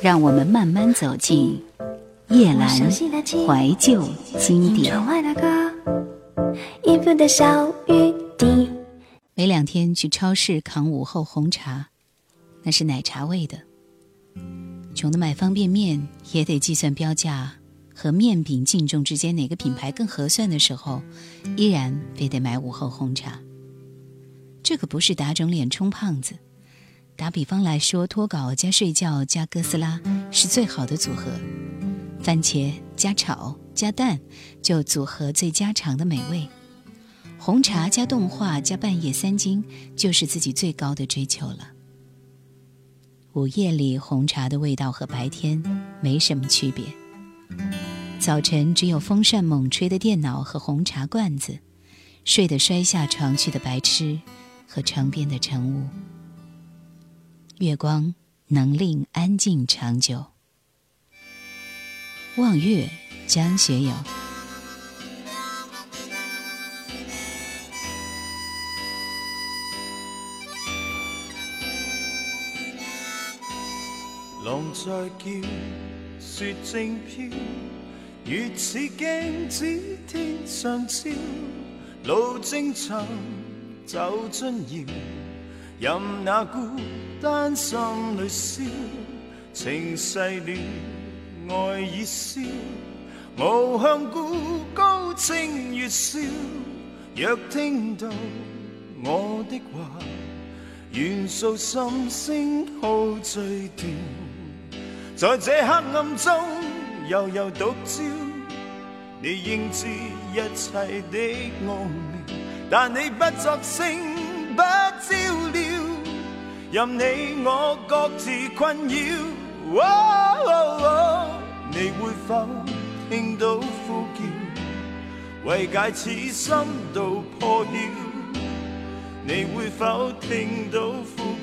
让我们慢慢走进夜阑怀旧经典。每两天去超市扛午后红茶，那是奶茶味的。穷的买方便面也得计算标价和面饼净重之间哪个品牌更合算的时候，依然非得买午后红茶。这可不是打肿脸充胖子。打比方来说，脱稿加睡觉加哥斯拉是最好的组合，番茄加炒加蛋就组合最家常的美味。红茶加动画加半夜三更就是自己最高的追求了。午夜里红茶的味道和白天没什么区别。早晨只有风扇猛吹的电脑和红茶罐子，睡得摔下床去的白痴和床边的晨雾。月光能令安静长久。望月，江学友。浪在叫，雪正飘，月似镜子天上照，路正长，走进遥，任那孤单心里烧，情逝了，爱已消，无向故高清月笑，若听到我的话，愿诉心声好醉掉。在这黑暗中悠悠独照，你应知一切的奥妙，但你不作声，不照料，任你我各自困扰。你会否听到呼叫，为解此心到破晓？你会否听到呼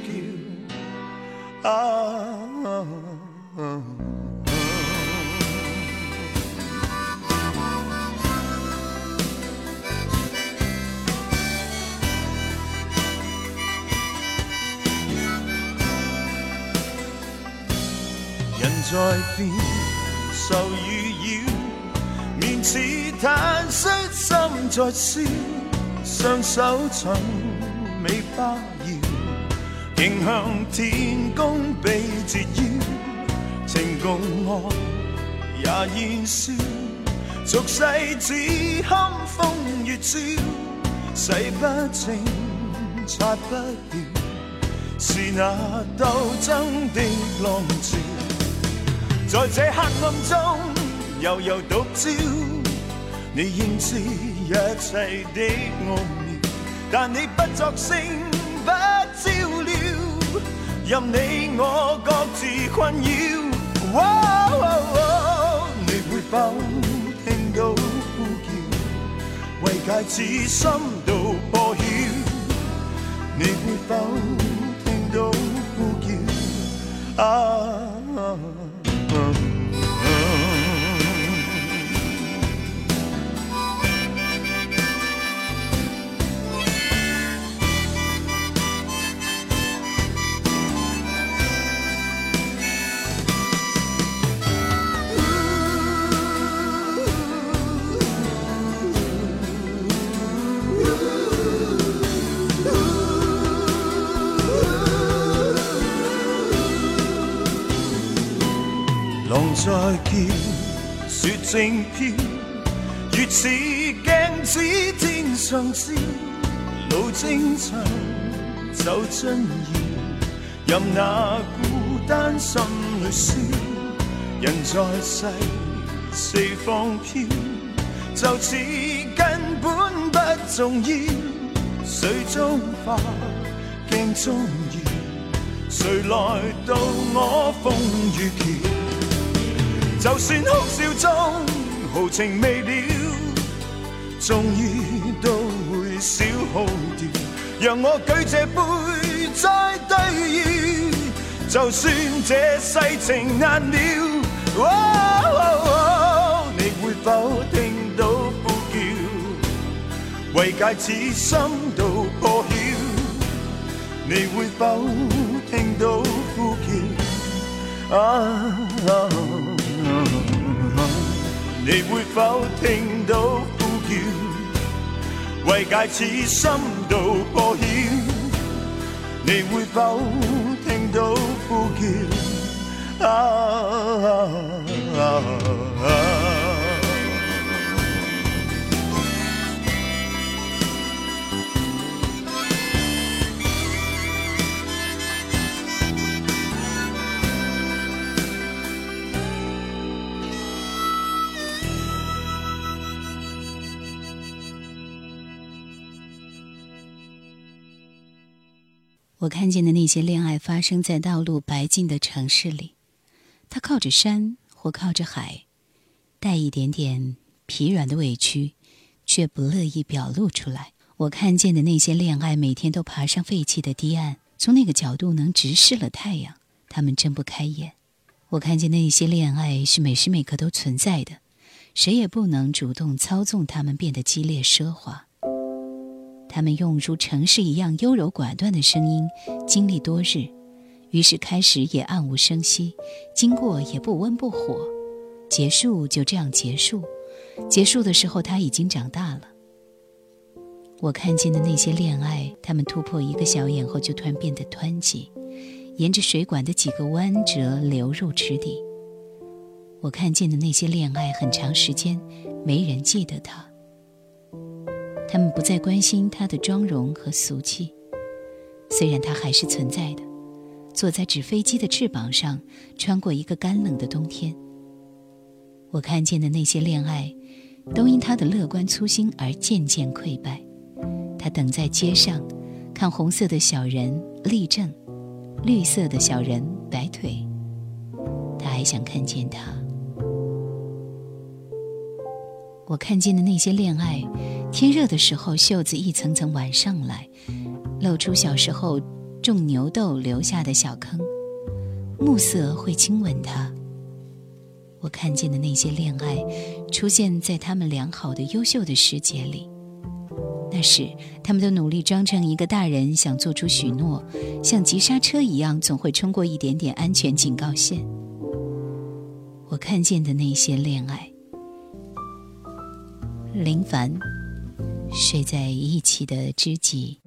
叫？啊！在变，愁与扰，面似炭酸，心在烧，双手寻尾巴摇，迎向天公被折腰。情共爱也燃烧，俗世只堪风月照，洗不清，擦不掉，是那斗争的浪潮。在这黑暗中悠悠独照，你应知一切的奥妙，但你不作声，不照料，任你我各自困扰。你会否听到呼叫，为解此心道破晓？你会否听到呼叫？啊！雪正飘，月似镜子天上照，路正长，走进遥，任那孤单心里烧。人在世，四方飘，就似根本不重要。水中花，镜中摇，谁来渡我风雨桥？就算哭笑中豪情未了，终于都会消耗掉。让我举这杯再对饮，就算这世情难料。你会否听到呼叫，为解此心到破晓？你会否听到呼叫？啊，你会否听到呼叫？为戒此心度破晓，你会否听到呼叫？啊我看见的那些恋爱发生在道路白净的城市里，它靠着山或靠着海，带一点点疲软的委屈，却不乐意表露出来。我看见的那些恋爱每天都爬上废弃的堤岸，从那个角度能直视了太阳，他们睁不开眼。我看见那些恋爱是每时每刻都存在的，谁也不能主动操纵他们变得激烈奢华。他们用如城市一样优柔寡断的声音，经历多日，于是开始也暗无声息，经过也不温不火，结束就这样结束。结束的时候，他已经长大了。我看见的那些恋爱，他们突破一个小眼后就突然变得湍急，沿着水管的几个弯折流入池底。我看见的那些恋爱，很长时间没人记得他。他们不再关心他的妆容和俗气，虽然他还是存在的，坐在纸飞机的翅膀上，穿过一个干冷的冬天。我看见的那些恋爱，都因他的乐观粗心而渐渐溃败。他等在街上，看红色的小人立正，绿色的小人摆腿。他还想看见他。我看见的那些恋爱。天热的时候，袖子一层层挽上来，露出小时候种牛豆留下的小坑。暮色会亲吻它。我看见的那些恋爱，出现在他们良好的、优秀的世界里。那时，他们都努力装成一个大人，想做出许诺，像急刹车一样，总会冲过一点点安全警告线。我看见的那些恋爱，林凡。睡在一起的知己。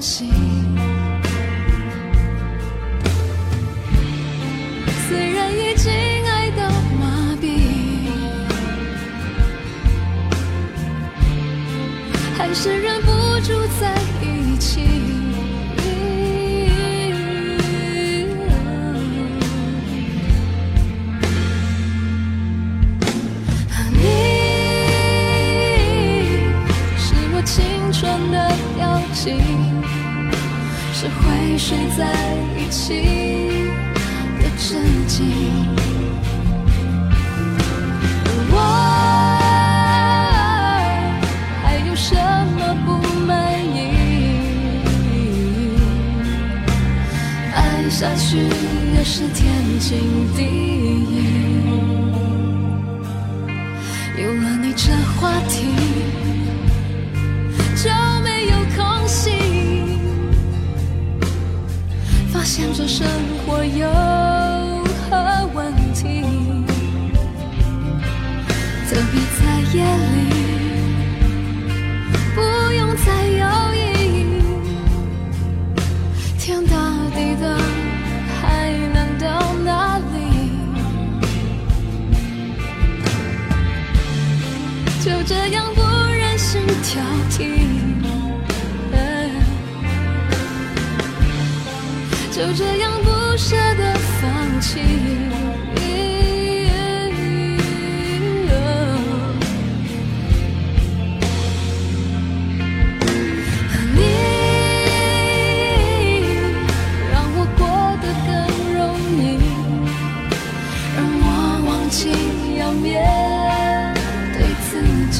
心。生活有何问题？何必在夜里？不用再犹豫，天大地大，还能到哪里？就这样不忍心挑剔。就这样不舍得放弃。你让我过得更容易，让我忘记要面对自己，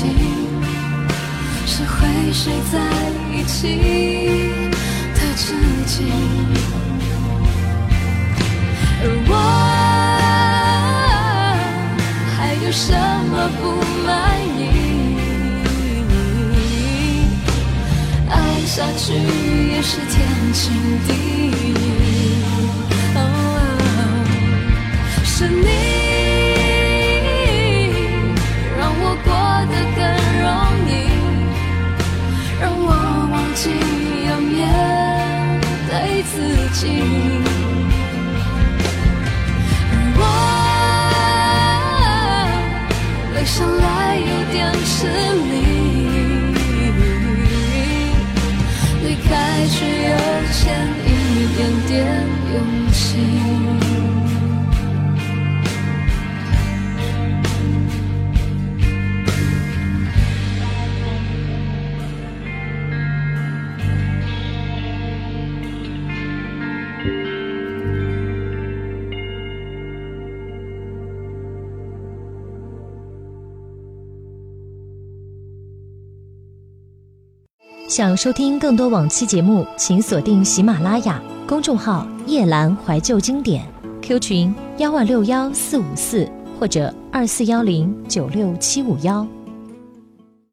情，是会睡在一起的知己，而我还有什么不满意？爱下去也是天经地义。哦是你得更容易，让我忘记要面对自己。而我累上来有点吃力，想收听更多往期节目，请锁定喜马拉雅公众号“夜阑怀旧经典 ”，Q 群幺万六幺四五四或者二四幺零九六七五幺。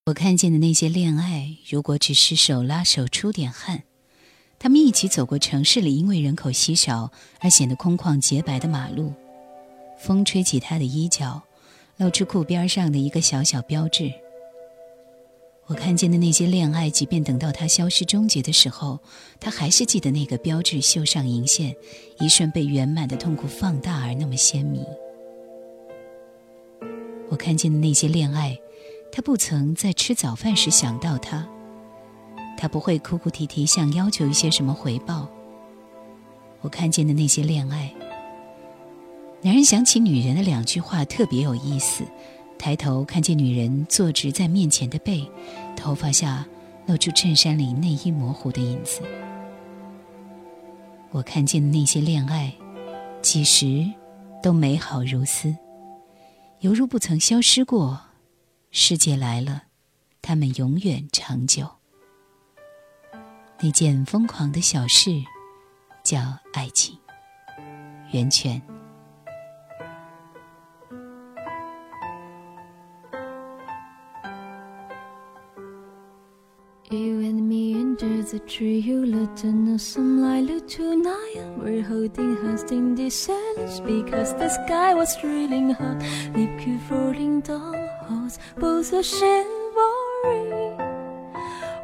我看见的那些恋爱，如果只是手拉手出点汗，他们一起走过城市里因为人口稀少而显得空旷洁白的马路，风吹起他的衣角，露出裤边上的一个小小标志。我看见的那些恋爱，即便等到它消失终结的时候，他还是记得那个标志绣上银线，一瞬被圆满的痛苦放大而那么鲜明。我看见的那些恋爱，他不曾在吃早饭时想到他，他不会哭哭啼啼想要求一些什么回报。我看见的那些恋爱，男人想起女人的两句话特别有意思。抬头看见女人坐直在面前的背，头发下露出衬衫里内衣模糊的影子。我看见的那些恋爱，几时都美好如斯，犹如不曾消失过。世界来了，他们永远长久。那件疯狂的小事，叫爱情。源泉。You and me under the tree, you look to know some lie, look tonight. We're holding hands in the silence because the sky was thrilling hot. Lip keep rolling down halls, both are shivering.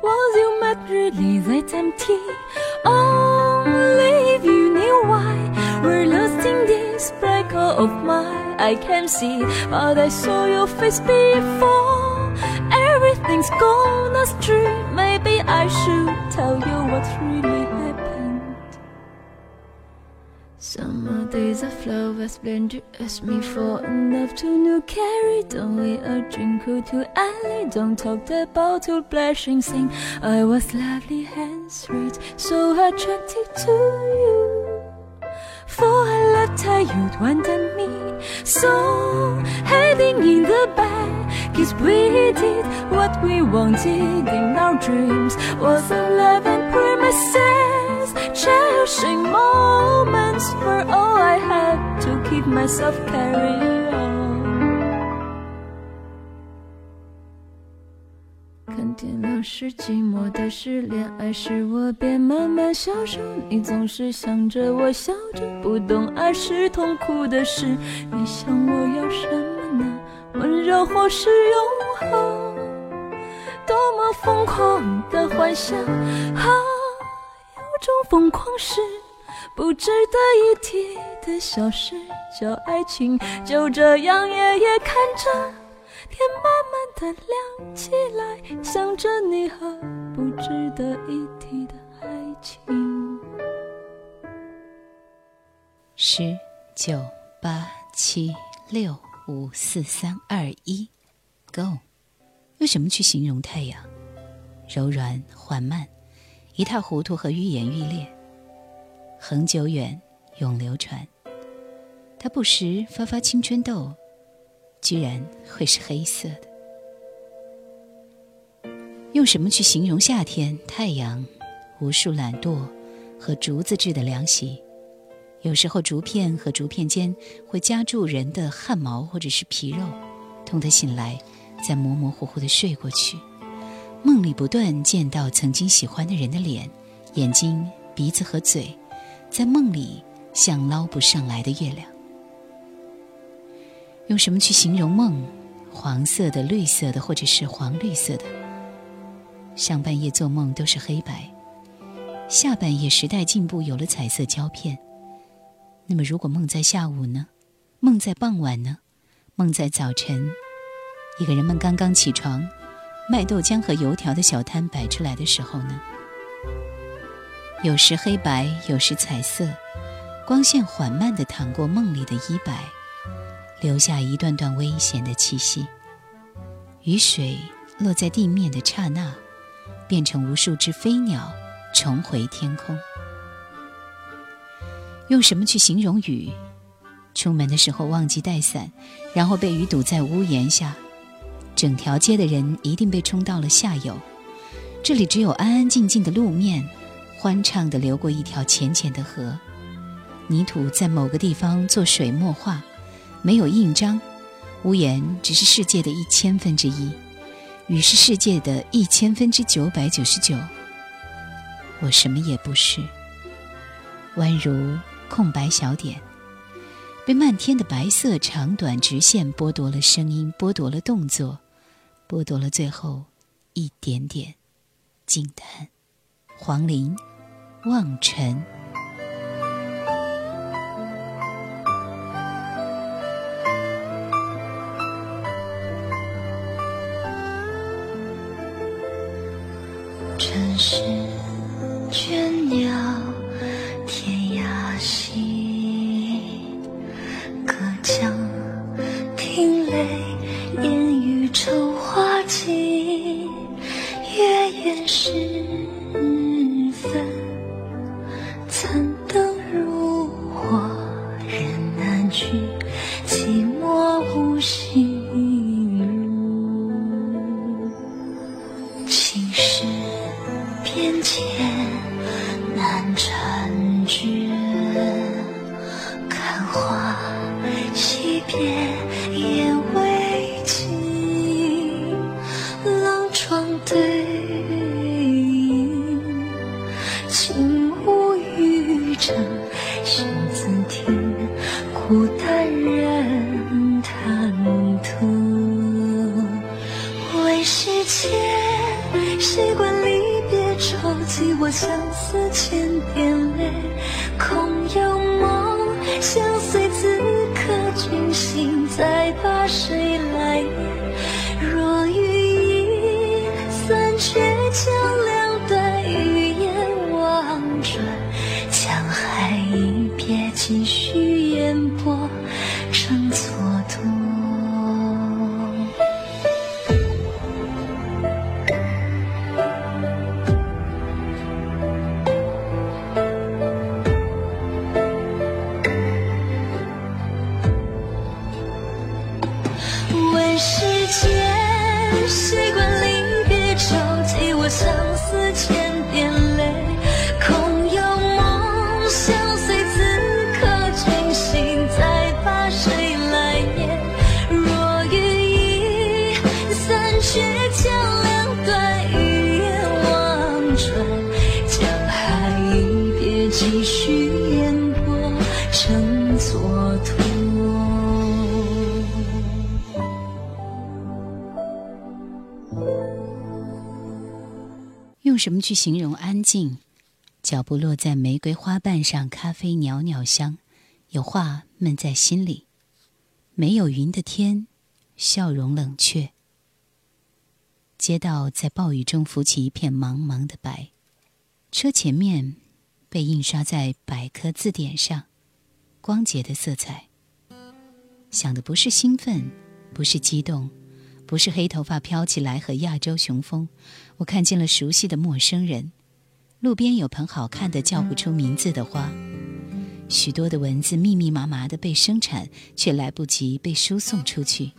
Was you met really that empty? Only if you knew why we're lost in this sparkle of mine. I can see, but I saw your face before. Everything's gone astray. Maybe I should tell you what really happened. Summer days of flowers blend you ask me for enough to know carry Don't we a drink or two alley Don't talk about to blushing sing I was lovely and sweet So attracted to you For a lifetime you'd wanted me. We did what we wanted in our dreams. Was eleven premises, cherishing moments for all I had to keep myself carrying on. 看天亮是寂寞的事，恋爱时我便慢慢消瘦。你总是想着我笑着，不懂爱是痛苦的事。你想我要什么？温柔或是永恒？多么疯狂的幻想啊！有种疯狂是不值得一提的小事，叫爱情。就这样夜夜看着。天慢慢的亮起来，想着你和不值得一提的爱情。十九八七六五四三二一，Go！用什么去形容太阳？柔软、缓慢，一塌糊涂和愈演愈烈，恒久远，永流传。它不时发发青春痘。居然会是黑色的。用什么去形容夏天？太阳，无数懒惰和竹子制的凉席，有时候竹片和竹片间会夹住人的汗毛或者是皮肉，痛得醒来，再模模糊糊的睡过去，梦里不断见到曾经喜欢的人的脸、眼睛、鼻子和嘴，在梦里像捞不上来的月亮。用什么去形容梦？黄色的、绿色的，或者是黄绿色的。上半夜做梦都是黑白，下半夜时代进步，有了彩色胶片。那么，如果梦在下午呢？梦在傍晚呢？梦在早晨？一个人们刚刚起床，卖豆浆和油条的小摊摆出来的时候呢？有时黑白，有时彩色，光线缓慢地淌过梦里的衣摆。留下一段段危险的气息。雨水落在地面的刹那，变成无数只飞鸟，重回天空。用什么去形容雨？出门的时候忘记带伞，然后被雨堵在屋檐下，整条街的人一定被冲到了下游。这里只有安安静静的路面，欢畅地流过一条浅浅的河，泥土在某个地方做水墨画。没有印章，屋檐只是世界的一千分之一，雨是世界的一千分之九百九十九。我什么也不是，宛如空白小点，被漫天的白色长短直线剥夺了声音，剥夺了动作，剥夺了最后一点点惊叹。黄陵，望尘。需要。形容安静？脚步落在玫瑰花瓣上，咖啡袅袅香，有话闷在心里。没有云的天，笑容冷却。街道在暴雨中浮起一片茫茫的白，车前面被印刷在百科字典上，光洁的色彩。想的不是兴奋，不是激动，不是黑头发飘起来和亚洲雄风，我看见了熟悉的陌生人。路边有盆好看的叫不出名字的花，许多的文字密密麻麻的被生产，却来不及被输送出去。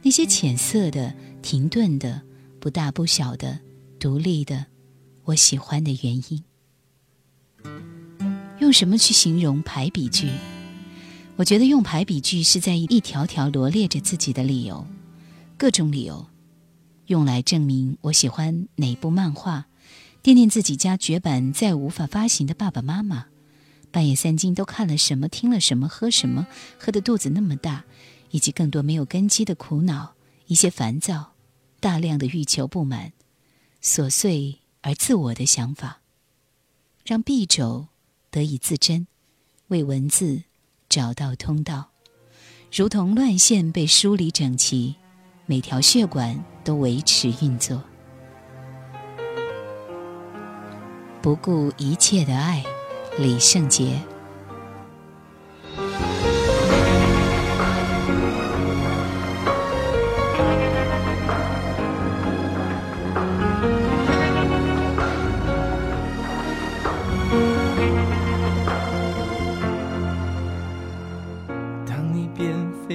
那些浅色的、停顿的、不大不小的、独立的，我喜欢的原因。用什么去形容排比句？我觉得用排比句是在一条条罗列着自己的理由，各种理由，用来证明我喜欢哪部漫画。惦念自己家绝版再无法发行的爸爸妈妈，半夜三更都看了什么，听了什么，喝什么，喝的肚子那么大，以及更多没有根基的苦恼，一些烦躁，大量的欲求不满，琐碎而自我的想法，让臂肘得以自珍，为文字找到通道，如同乱线被梳理整齐，每条血管都维持运作。不顾一切的爱，李圣杰。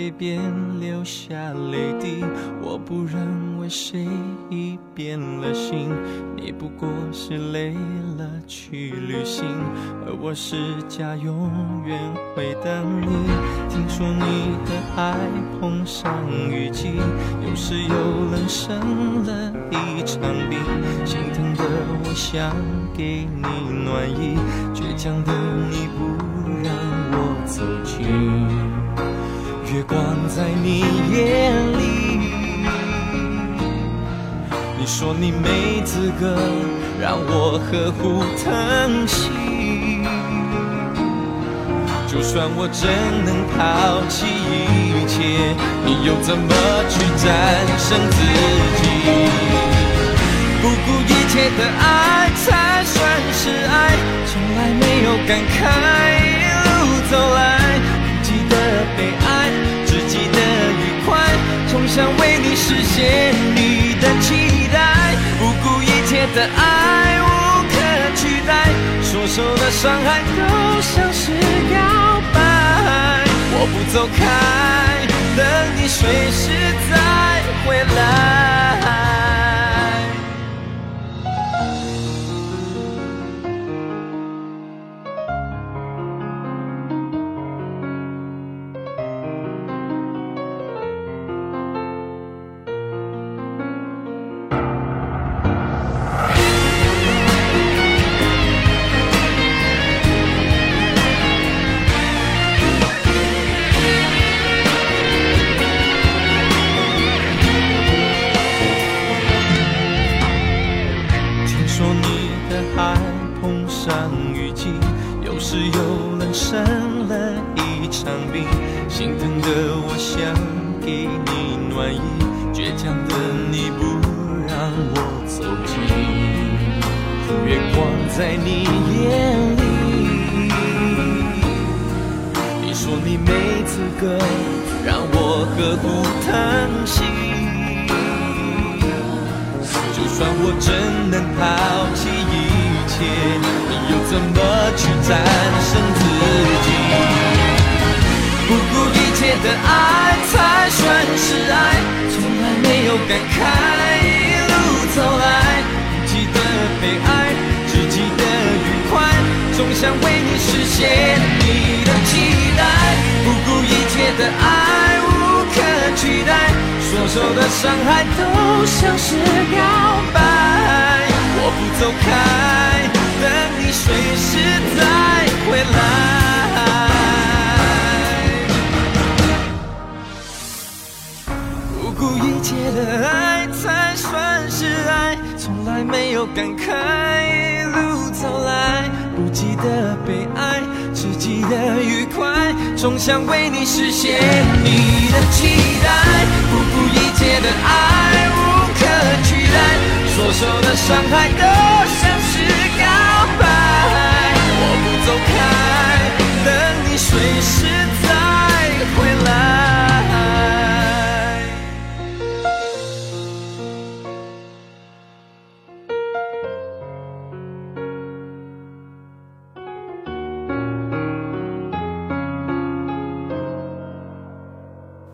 边飞边流下泪滴，我不认为谁已变了心。你不过是累了去旅行，而我是假永远会等你。听说你的爱碰上雨季，有时又冷生了一场病，心疼的我想给你暖意，倔强的你不让我走近。月光在你眼里，你说你没资格让我呵护疼惜。就算我真能抛弃一切，你又怎么去战胜自己？不顾一切的爱才算是爱，从来没有感慨一路走来，孤寂的悲哀，只记得愉快，总想为你实现你的期待。不顾一切的爱无可取代，所受的伤害都像是告白。我不走开，等你随时再回来。又冷生了一场病，心疼的我想给你暖意，倔强的你不让我走近。月光在你眼里，你说你没资格让我呵护疼惜。就算我真能抛弃切，你又怎么去战胜自己？不顾一切的爱才算是爱，从来没有感慨一路走来，记得悲哀，只记得愉快，总想为你实现你的期待。不顾一切的爱无可取代，所受的伤害都像是告白。我不走开，随时再回来，不顾一切的爱才算是爱，从来没有感慨一路走来，不记得悲哀，只记得愉快，总想为你实现你的期待，不顾一切的爱无可取代，所受的伤害都像是。走开等你随时再回来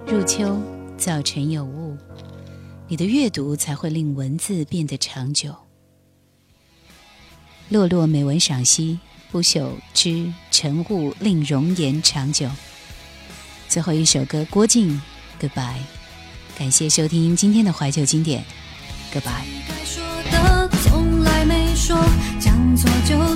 入秋早晨有雾你的阅读才会令文字变得长久。落落美文赏析不朽之晨雾令容颜长久。最后一首歌，郭靖，Goodbye。感谢收听今天的怀旧经典，Goodbye。该说的从来没说，将错就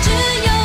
只有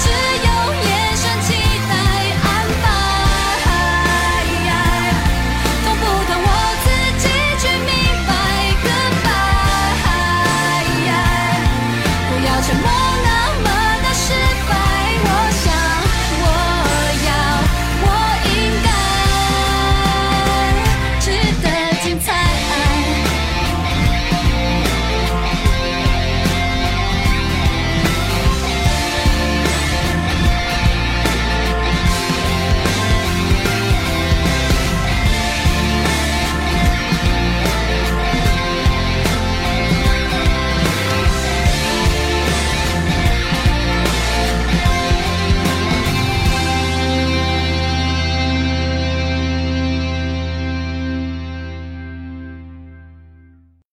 to